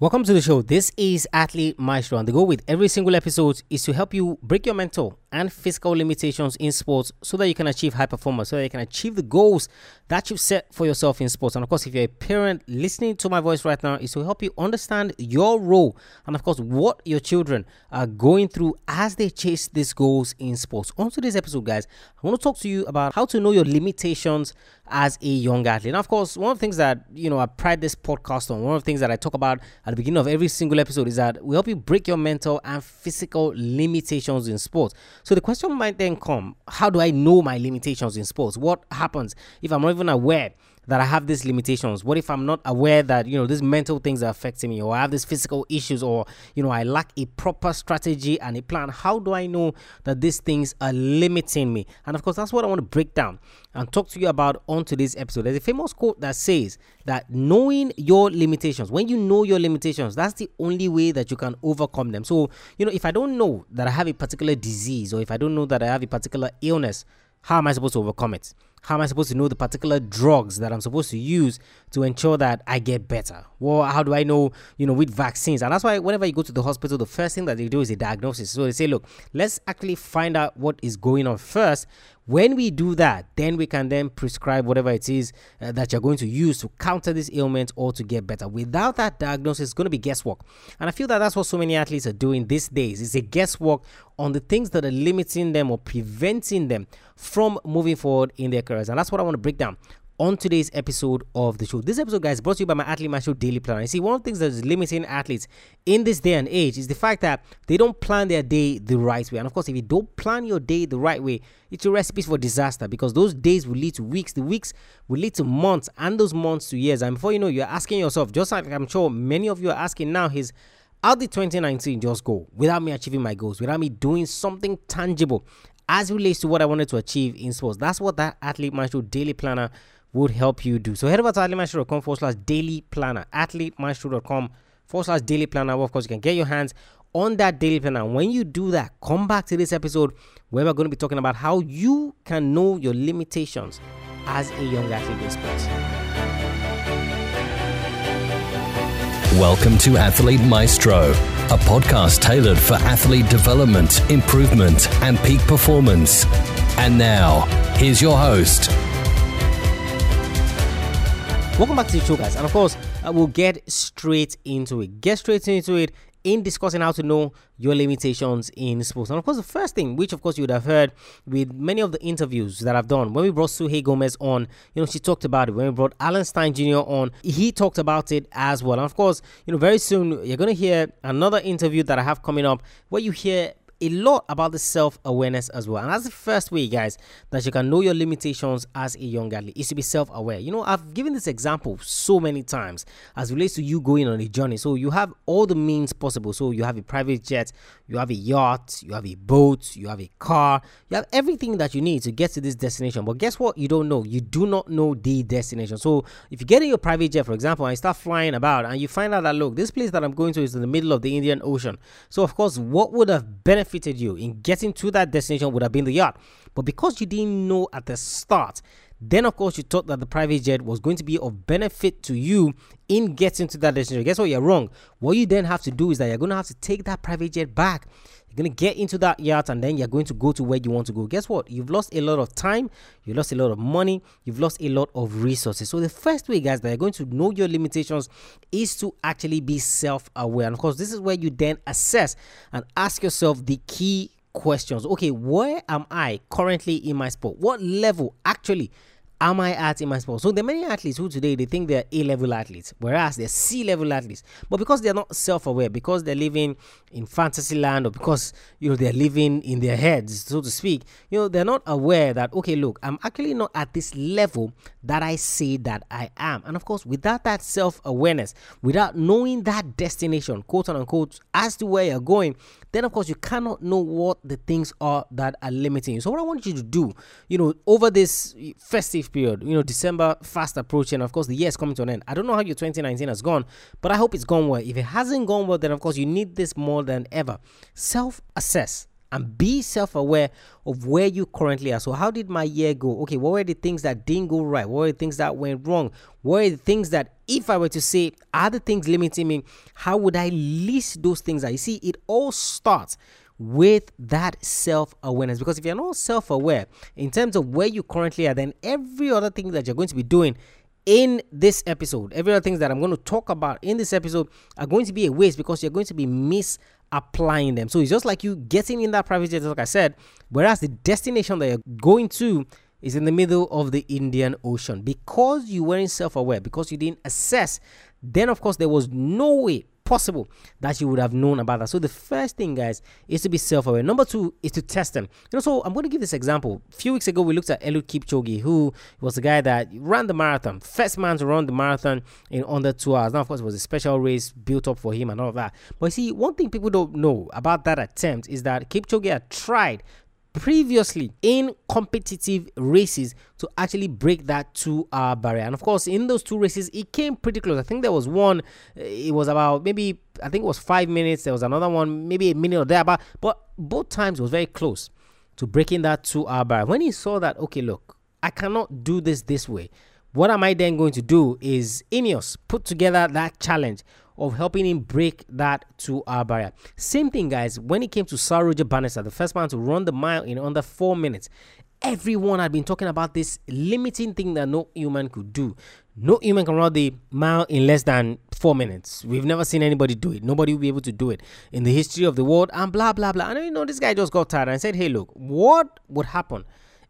Welcome to the show. This is Athlete Maestro, and the goal with every single episode is to help you break your mental and physical limitations in sports so that you can achieve high performance, so that you can achieve the goals that you've set for yourself in sports. And of course, if you're a parent listening to my voice right now, is to help you understand your role and, of course, what your children are going through as they chase these goals in sports. On today's episode, guys, I want to talk to you about how to know your limitations as a young athlete. And of course, one of the things that you know I pride this podcast on, one of the things that I talk about at the beginning of every single episode is that we help you break your mental and physical limitations in sports. So the question might then come: How do I know my limitations in sports? What happens if I'm not even aware? That I have these limitations? What if I'm not aware that, you know, these mental things are affecting me or I have these physical issues or, you know, I lack a proper strategy and a plan? How do I know that these things are limiting me? And of course, that's what I want to break down and talk to you about on today's episode. There's a famous quote that says that knowing your limitations, when you know your limitations, that's the only way that you can overcome them. So, you know, if I don't know that I have a particular disease or if I don't know that I have a particular illness, how am I supposed to overcome it? How am I supposed to know the particular drugs that I'm supposed to use to ensure that I get better? Well, how do I know, you know, with vaccines? And that's why whenever you go to the hospital, the first thing that they do is a diagnosis. So they say, look, let's actually find out what is going on first. When we do that, then we can then prescribe whatever it is uh, that you're going to use to counter this ailment or to get better. Without that diagnosis, it's going to be guesswork. And I feel that that's what so many athletes are doing these days. It's a guesswork on the things that are limiting them or preventing them from moving forward in their careers. And that's what I want to break down on today's episode of the show. This episode, guys, brought to you by my Athlete Maestro Daily Planner. You see, one of the things that is limiting athletes in this day and age is the fact that they don't plan their day the right way. And of course, if you don't plan your day the right way, it's a recipe for disaster because those days will lead to weeks, the weeks will lead to months, and those months to years. And before you know, you're asking yourself, just like I'm sure many of you are asking now, is how did 2019 just go without me achieving my goals, without me doing something tangible as relates to what I wanted to achieve in sports? That's what that Athlete Maestro Daily Planner would help you do. So head over to athletemaestro.com forward slash daily planner, athletemaestro.com forward slash daily planner. Well, of course, you can get your hands on that daily planner. When you do that, come back to this episode where we're going to be talking about how you can know your limitations as a young athlete in sports. Welcome to Athlete Maestro, a podcast tailored for athlete development, improvement, and peak performance. And now, here's your host, Welcome back to the show, guys. And of course, uh, we'll get straight into it. Get straight into it in discussing how to know your limitations in sports. And of course, the first thing, which of course you would have heard with many of the interviews that I've done, when we brought Suhey Gomez on, you know, she talked about it. When we brought Alan Stein Jr. on, he talked about it as well. And of course, you know, very soon you're going to hear another interview that I have coming up where you hear a lot about the self awareness as well. And that's the first way, guys, that you can know your limitations as a young athlete is to be self aware. You know, I've given this example so many times as relates to you going on a journey. So you have all the means possible. So you have a private jet, you have a yacht, you have a boat, you have a car, you have everything that you need to get to this destination. But guess what? You don't know. You do not know the destination. So if you get in your private jet, for example, and start flying about and you find out that look, this place that I'm going to is in the middle of the Indian Ocean. So of course, what would have benefited benefited you in getting to that destination would have been the yacht. But because you didn't know at the start, then of course you thought that the private jet was going to be of benefit to you in getting to that destination. Guess what? You're wrong. What you then have to do is that you're going to have to take that private jet back. You're going to get into that yacht and then you're going to go to where you want to go. Guess what? You've lost a lot of time, you lost a lot of money, you've lost a lot of resources. So, the first way, guys, that you're going to know your limitations is to actually be self aware. And of course, this is where you then assess and ask yourself the key questions. Okay, where am I currently in my sport? What level actually am I at in my sport? So there are many athletes who today they think they're A level athletes, whereas they're C level athletes. But because they're not self aware, because they're living in fantasy land, or because you know they're living in their heads, so to speak, you know, they're not aware that okay, look, I'm actually not at this level that I say that I am. And of course, without that self awareness, without knowing that destination, quote unquote, as to where you're going, then of course you cannot know what the things are that are limiting you. So what I want you to do, you know, over this festive period, you know, December fast approaching, of course the year is coming to an end. I don't know how your 2019 has gone, but I hope it's gone well. If it hasn't gone well, then of course you need this more than ever. Self assess and be self aware of where you currently are. So, how did my year go? Okay, what were the things that didn't go right? What were the things that went wrong? What are the things that, if I were to say, are the things limiting me? How would I list those things? I see it all starts with that self awareness. Because if you're not self aware in terms of where you currently are, then every other thing that you're going to be doing in this episode, every other things that I'm going to talk about in this episode are going to be a waste because you're going to be misapplying them. So it's just like you getting in that private jet, like I said, whereas the destination that you're going to is in the middle of the Indian Ocean. Because you weren't self aware, because you didn't assess, then of course there was no way possible that you would have known about that. So the first thing, guys, is to be self-aware. Number two is to test them. You know, so I'm going to give this example. A few weeks ago, we looked at Eliud Kipchoge, who was the guy that ran the marathon, first man to run the marathon in under two hours. Now, of course, it was a special race built up for him and all of that. But see, one thing people don't know about that attempt is that Kipchoge had tried previously in competitive races to actually break that two hour barrier. And of course, in those two races, it came pretty close. I think there was one, eh, it was about maybe, I think it was five minutes. There was another one, maybe a minute or there, but, but both times was very close to breaking that two hour barrier. When he saw that, okay, look, I cannot do this this way. What am I then going to do is Ineos put together that challenge of helping him break that two hour barrier. Same thing, guys, when it came to Sir Roger Bannister, the first man to run the mile in under four minutes. Everyone had been talking about this limiting thing that no human could do. No human can run the mile in less than four minutes. We've never seen anybody do it. Nobody will be able to do it in the history of the world, and blah blah blah. And you know, this guy just got tired and said, Hey, look, what would happen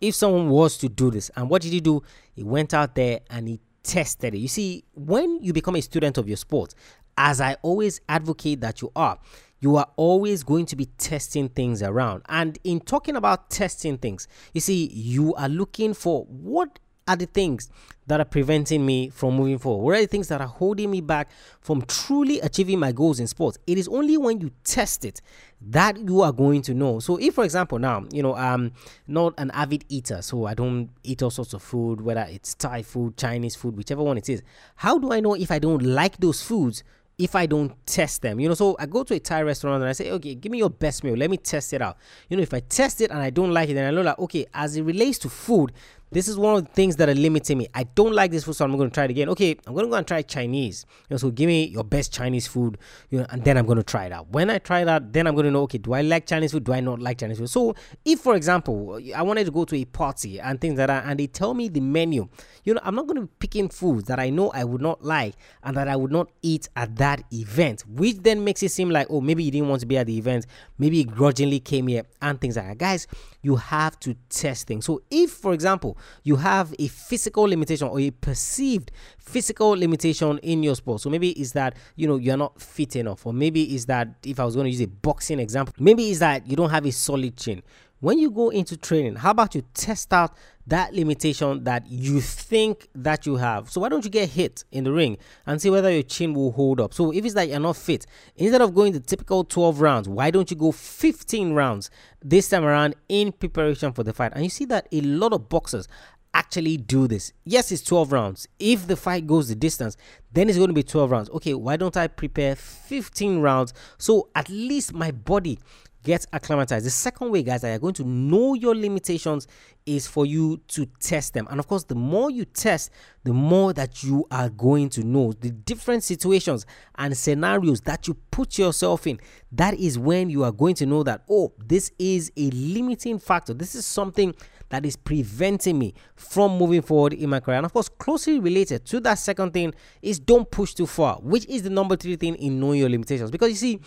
if someone was to do this? And what did he do? He went out there and he tested it. You see, when you become a student of your sport, as I always advocate that you are, you are always going to be testing things around. And in talking about testing things, you see, you are looking for what are the things that are preventing me from moving forward? What are the things that are holding me back from truly achieving my goals in sports? It is only when you test it that you are going to know. So, if for example, now you know I'm not an avid eater, so I don't eat all sorts of food, whether it's Thai food, Chinese food, whichever one it is. How do I know if I don't like those foods? If I don't test them. You know, so I go to a Thai restaurant and I say, okay, give me your best meal. Let me test it out. You know, if I test it and I don't like it, then I know that, okay, as it relates to food, this is one of the things that are limiting me. I don't like this food, so I'm going to try it again. Okay, I'm going to go and try Chinese. You know, so give me your best Chinese food, you know, and then I'm going to try it out. When I try that, then I'm going to know, okay, do I like Chinese food? Do I not like Chinese food? So if, for example, I wanted to go to a party and things like that, and they tell me the menu, you know, I'm not going to be picking foods that I know I would not like and that I would not eat at that event, which then makes it seem like, oh, maybe you didn't want to be at the event, maybe you grudgingly came here and things like that. Guys, you have to test things. So if, for example, you have a physical limitation or a perceived physical limitation in your sport. So maybe is that you know you're not fit enough, or maybe is that if I was going to use a boxing example, maybe is that you don't have a solid chin. When you go into training, how about you test out that limitation that you think that you have? So why don't you get hit in the ring and see whether your chin will hold up? So if it's that you're not fit, instead of going the typical 12 rounds, why don't you go 15 rounds this time around in preparation for the fight? And you see that a lot of boxers actually do this. Yes, it's 12 rounds. If the fight goes the distance, then it's going to be 12 rounds. Okay, why don't I prepare 15 rounds so at least my body get acclimatized. The second way, guys, that you're going to know your limitations is for you to test them. And of course, the more you test, the more that you are going to know the different situations and scenarios that you put yourself in. That is when you are going to know that, oh, this is a limiting factor. This is something that is preventing me from moving forward in my career. And of course, closely related to that second thing is don't push too far, which is the number three thing in knowing your limitations. Because you see,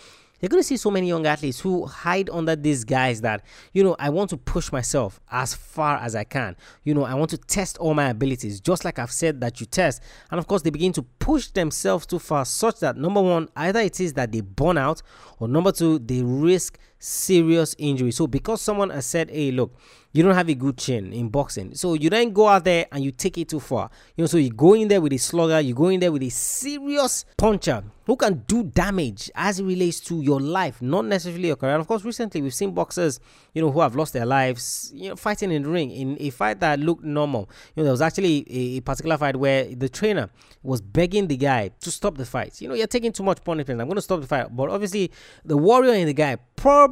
you're going to see so many young athletes who hide under these guys that, you know, I want to push myself as far as I can. You know, I want to test all my abilities, just like I've said that you test. And of course, they begin to push themselves too far, such that number one, either it is that they burn out, or number two, they risk serious injury. So because someone has said, hey, look, you don't have a good chin in boxing. So you then go out there and you take it too far. You know, so you go in there with a slugger, you go in there with a serious puncher who can do damage as it relates to your life, not necessarily your career. And of course, recently we've seen boxers, you know, who have lost their lives, you know, fighting in the ring in a fight that looked normal. You know, there was actually a, a particular fight where the trainer was begging the guy to stop the fight. You know, you're taking too much punishment. I'm going to stop the fight. But obviously, the warrior in the guy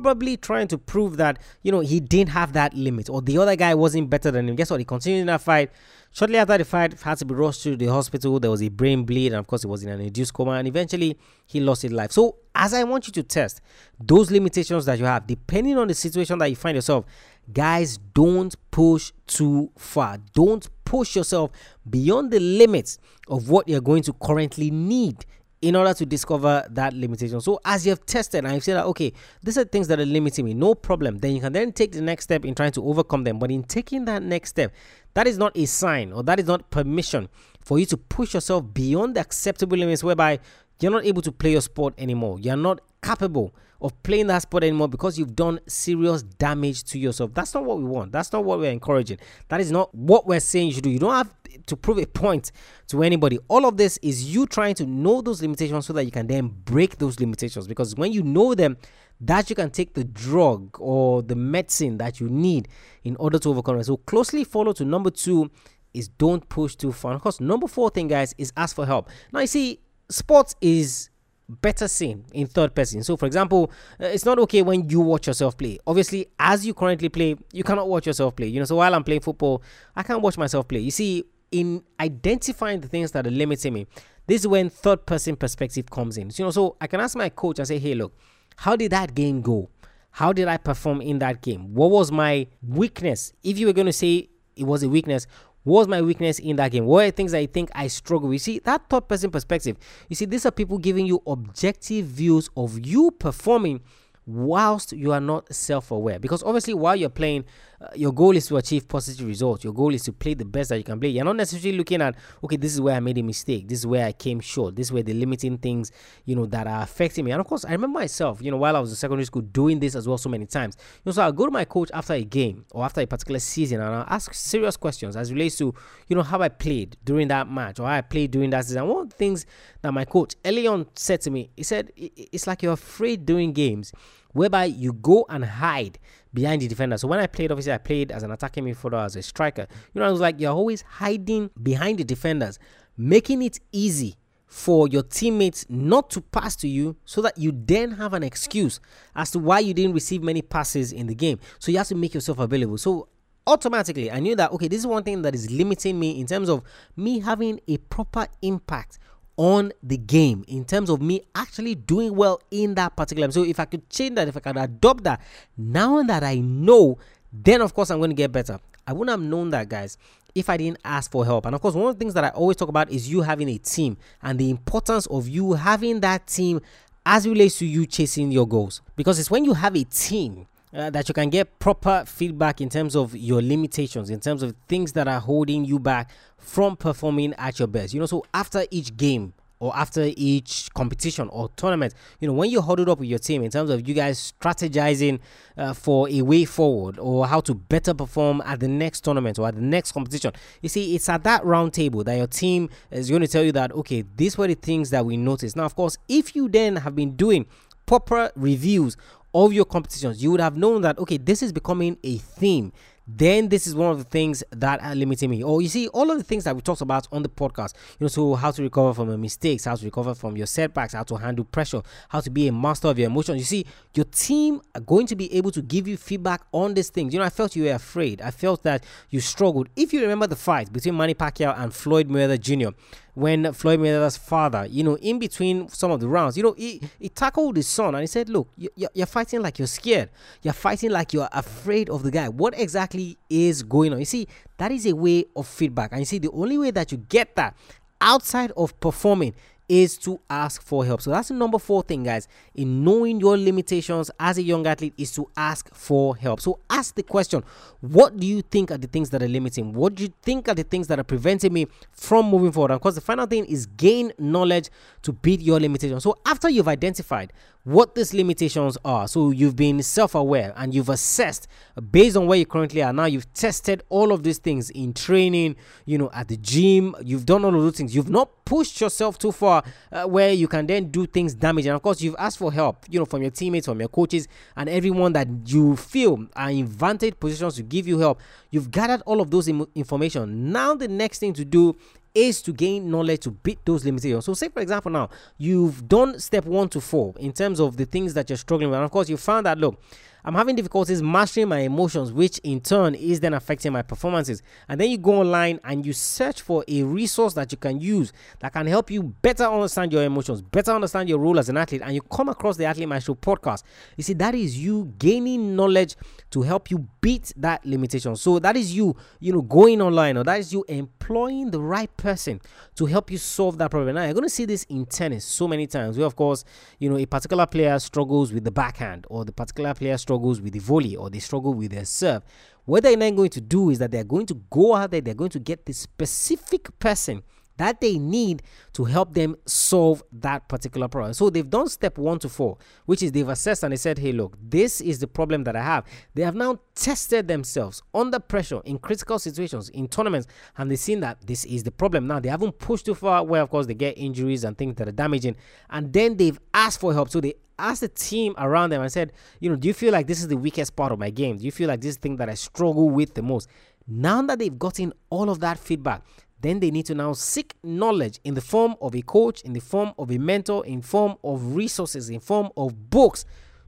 probably trying to prove that, you know, he didn't have that limit or the other guy wasn't better than him. Guess what? He continued in that fight. Shortly after the fight, had to be rushed to the hospital. There was a brain bleed, and of course, he was in an induced coma, and eventually he lost his life. So, as I want you to test those limitations that you have, depending on the situation that you find yourself, guys, don't push too far. Don't push yourself beyond the limits of what you're going to currently need in order to discover that limitation. So as you have tested and you've said that okay, these are things that are limiting me, no problem. Then you can then take the next step in trying to overcome them. But in taking that next step, that is not a sign or that is not permission for you to push yourself beyond the acceptable limits whereby you're not able to play your sport anymore. You're not capable of playing that sport anymore because you've done serious damage to yourself. That's not what we want. That's not what we're encouraging. That is not what we're saying you should do. You don't have to prove a point to anybody. All of this is you trying to know those limitations so that you can then break those limitations. Because when you know them, that you can take the drug or the medicine that you need in order to overcome it. So closely follow to number two is don't push too far. Of course, number four thing, guys, is ask for help. Now you see, sports is better seen in third person. So, for example, uh, it's not okay when you watch yourself play. Obviously, as you currently play, you cannot watch yourself play. You know, so while I'm playing football, I can't watch myself play. You see, in identifying the things that are limiting me, this is when third person perspective comes in. So, you know, so I can ask my coach and say, hey, look, how did that game go? How did I perform in that game? What was my weakness? If you were going to say it was a weakness, was my weakness in that game? What are things I think I struggle with? You see, that third person perspective. You see, these are people giving you objective views of you performing whilst you are not self-aware because obviously while you're playing uh, your goal is to achieve positive results. Your goal is to play the best that you can play. You're not necessarily looking at okay this is where i made a mistake. This is where i came short. This is where the limiting things you know that are affecting me. And of course i remember myself you know while i was in secondary school doing this as well so many times. You know so i'll go to my coach after a game or after a particular season and i'll ask serious questions as relates to you know how i played during that match or how i played during that season. One of the things that my coach early on said to me he said it's like you're afraid doing games whereby you go and hide behind the defender. So when I played, obviously I played as an attacking midfielder, as a striker. You know, I was like you're always hiding behind the defenders, making it easy for your teammates not to pass to you so that you then have an excuse as to why you didn't receive many passes in the game. So you have to make yourself available. So automatically I knew that okay, this is one thing that is limiting me in terms of me having a proper impact on the game in terms of me actually doing well in that particular game. So if I could change that, if I could adopt that, now that I know, then of course I'm going to get better. I wouldn't have known that, guys, if I didn't ask for help. And of course, one of the things that I always talk about is you having a team and the importance of you having that team as relates to you chasing your goals. Because it's when you have a team uh, that you can get proper feedback in terms of your limitations, in terms of things that are holding you back from performing at your best. You know, so after each game, or after each competition or tournament, you know, when you huddled up with your team in terms of you guys strategizing uh, for a way forward or how to better perform at the next tournament or at the next competition, you see, it's at that round table that your team is going to tell you that, okay, these were the things that we noticed. Now, of course, if you then have been doing proper reviews of your competitions, you would have known that okay, this is becoming a theme then this is one of the things that are limiting me. Or you see, all of the things that we talked about on the podcast, you know, so how to recover from your mistakes, how to recover from your setbacks, how to handle pressure, how to be a master of your emotions. You see, your team are going to be able to give you feedback on these things. You know, I felt you were afraid. I felt that you struggled. If you remember the fight between Manny Pacquiao and Floyd Mayweather Jr., when Floyd Mayweather's father, you know, in between some of the rounds, you know, he, he tackled his son and he said, Look, you, you're fighting like you're scared. You're fighting like you're afraid of the guy. What exactly is going on? You see, that is a way of feedback. And you see, the only way that you get that outside of performing is to ask for help. So that's the number four thing, guys. In knowing your limitations as a young athlete is to ask for help. So ask the question, what do you think are the things that are limiting? What do you think are the things that are preventing me from moving forward? And of course, the final thing is gain knowledge to beat your limitations. So after you've identified what these limitations are. So you've been self aware and you've assessed based on where you currently are. Now you've tested all of these things in training, you know, at the gym. You've done all of those things. You've not pushed yourself too far uh, where you can then do things damage. And of course, you've asked for help, you know, from your teammates, from your coaches, and everyone that you feel are in vantage positions to give you help. You've gathered all of those Im- information. Now the next thing to do is to gain knowledge to beat those limitations. So, say for example, now you've done step one to four in terms of the things that you're struggling with, and of course, you found that look, I'm having difficulties mastering my emotions, which in turn is then affecting my performances. And then you go online and you search for a resource that you can use that can help you better understand your emotions, better understand your role as an athlete, and you come across the Athlete Maestro podcast. You see, that is you gaining knowledge to help you beat that limitation. So that is you, you know, going online, or that is you employing the right person to help you solve that problem. Now you're going to see this in tennis so many times. Where of course, you know, a particular player struggles with the backhand, or the particular player struggles struggles with the volley or they struggle with their serve, what they're then going to do is that they're going to go out there, they're going to get the specific person that they need to help them solve that particular problem. So they've done step one to four, which is they've assessed and they said, hey, look, this is the problem that I have. They have now tested themselves under pressure in critical situations, in tournaments, and they've seen that this is the problem. Now they haven't pushed too far where, of course, they get injuries and things that are damaging, and then they've asked for help. So they asked the team around them and said, you know, do you feel like this is the weakest part of my game? Do you feel like this thing that I struggle with the most? Now that they've gotten all of that feedback, then they need to now seek knowledge in the form of a coach, in the form of a mentor, in form of resources, in form of books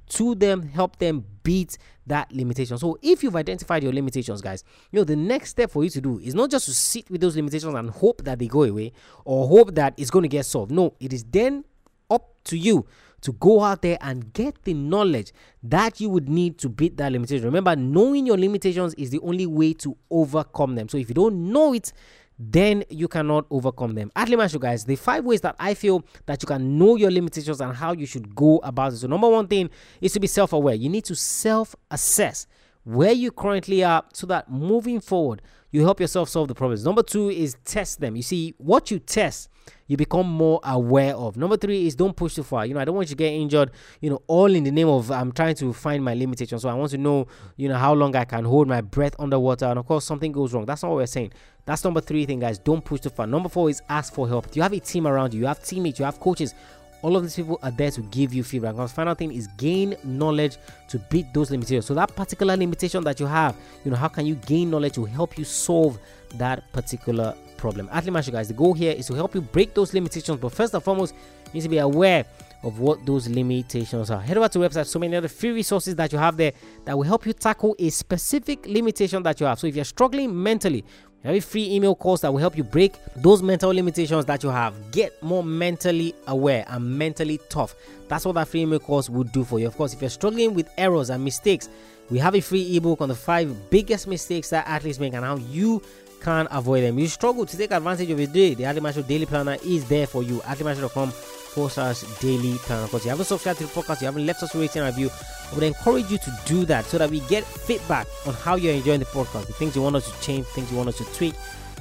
to them help them beat that limitation. So if you've identified your limitations, guys, you know the next step for you to do is not just to sit with those limitations and hope that they go away or hope that it's going to get solved. No, it is then up to you to go out there and get the knowledge that you would need to beat that limitation. Remember, knowing your limitations is the only way to overcome them. So if you don't know it, then you cannot overcome them. Athlete Maestro, guys, the five ways that I feel that you can know your limitations and how you should go about it. So, number one thing is to be self aware. You need to self assess where you currently are so that moving forward, you help yourself solve the problems. Number two is test them. You see, what you test you become more aware of. Number three is don't push too far. You know, I don't want you to get injured, you know, all in the name of I'm trying to find my limitation. So I want to know, you know, how long I can hold my breath underwater. And of course, something goes wrong. That's not what we're saying. That's number three thing, guys. Don't push too far. Number four is ask for help. Do you have a team around you? You have teammates, you have coaches. All of these people are there to give you feedback. And the final thing is gain knowledge to beat those limitations. So that particular limitation that you have, you know, how can you gain knowledge to help you solve that particular problem. Athlete Maestro, guys, the goal here is to help you break those limitations. But first and foremost, you need to be aware of what those limitations are. Head over to the website, so many other free resources that you have there that will help you tackle a specific limitation that you have. So if you're struggling mentally, a free email course that will help you break those mental limitations that you have. Get more mentally aware and mentally tough. That's what that free email course would do for you. Of course, if you're struggling with errors and mistakes, we have a free ebook on the five biggest mistakes that athletes make and how you can't avoid them. You struggle to take advantage of your day. The Maestro Daily Planner is there for you. AthleteMaestro.com forward slash daily planner. Of course, you haven't subscribed to the podcast, you haven't left us a rating review. I would encourage you to do that so that we get feedback on how you're enjoying the podcast, the things you want us to change, things you want us to tweak,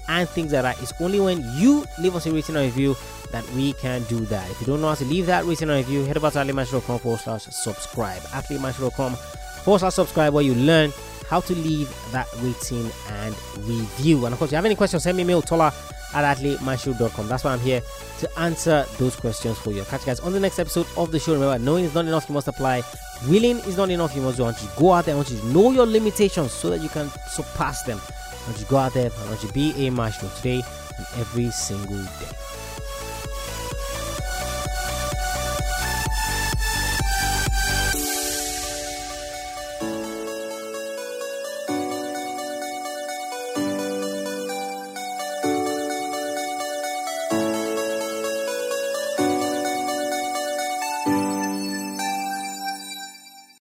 and things like that. It's only when you leave us a rating review that we can do that. If you don't know how to leave that rating review, head over to AthleteMaestro.com forward slash subscribe. AthleteMaestro.com forward slash subscribe where you learn how to leave that rating and review. And of course, if you have any questions, send me a mail, tola at athletemaestro.com. That's why I'm here to answer those questions for you. I'll catch you guys on the next episode of the show. Remember, knowing is not enough, you must apply. Willing is not enough, you must do. I want you to go out there, I want you to know your limitations so that you can surpass them. I want you to go out there, I want you to be a maestro today and every single day.